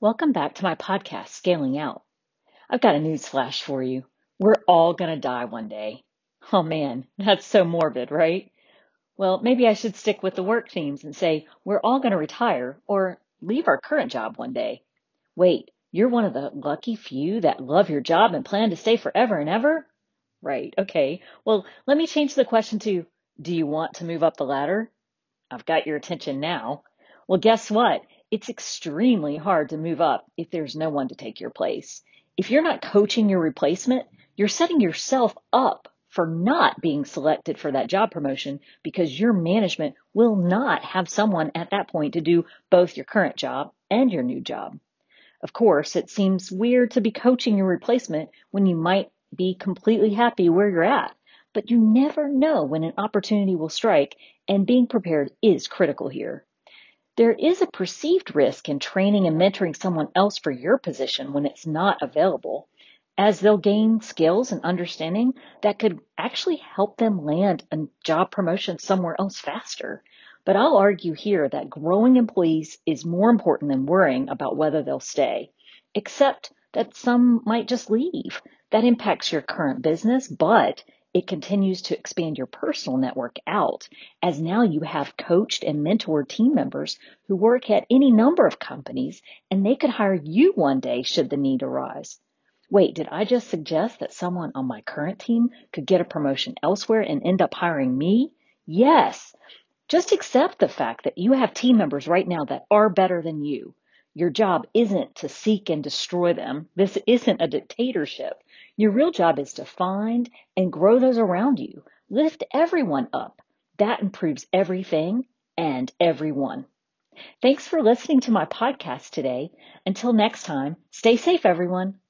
Welcome back to my podcast, Scaling Out. I've got a news flash for you. We're all going to die one day. Oh man, that's so morbid, right? Well, maybe I should stick with the work themes and say we're all going to retire or leave our current job one day. Wait, you're one of the lucky few that love your job and plan to stay forever and ever? Right, okay. Well, let me change the question to Do you want to move up the ladder? I've got your attention now. Well, guess what? It's extremely hard to move up if there's no one to take your place. If you're not coaching your replacement, you're setting yourself up for not being selected for that job promotion because your management will not have someone at that point to do both your current job and your new job. Of course, it seems weird to be coaching your replacement when you might be completely happy where you're at, but you never know when an opportunity will strike and being prepared is critical here. There is a perceived risk in training and mentoring someone else for your position when it's not available as they'll gain skills and understanding that could actually help them land a job promotion somewhere else faster. But I'll argue here that growing employees is more important than worrying about whether they'll stay, except that some might just leave. That impacts your current business, but it continues to expand your personal network out as now you have coached and mentored team members who work at any number of companies and they could hire you one day should the need arise. Wait, did I just suggest that someone on my current team could get a promotion elsewhere and end up hiring me? Yes. Just accept the fact that you have team members right now that are better than you. Your job isn't to seek and destroy them. This isn't a dictatorship. Your real job is to find and grow those around you. Lift everyone up. That improves everything and everyone. Thanks for listening to my podcast today. Until next time, stay safe, everyone.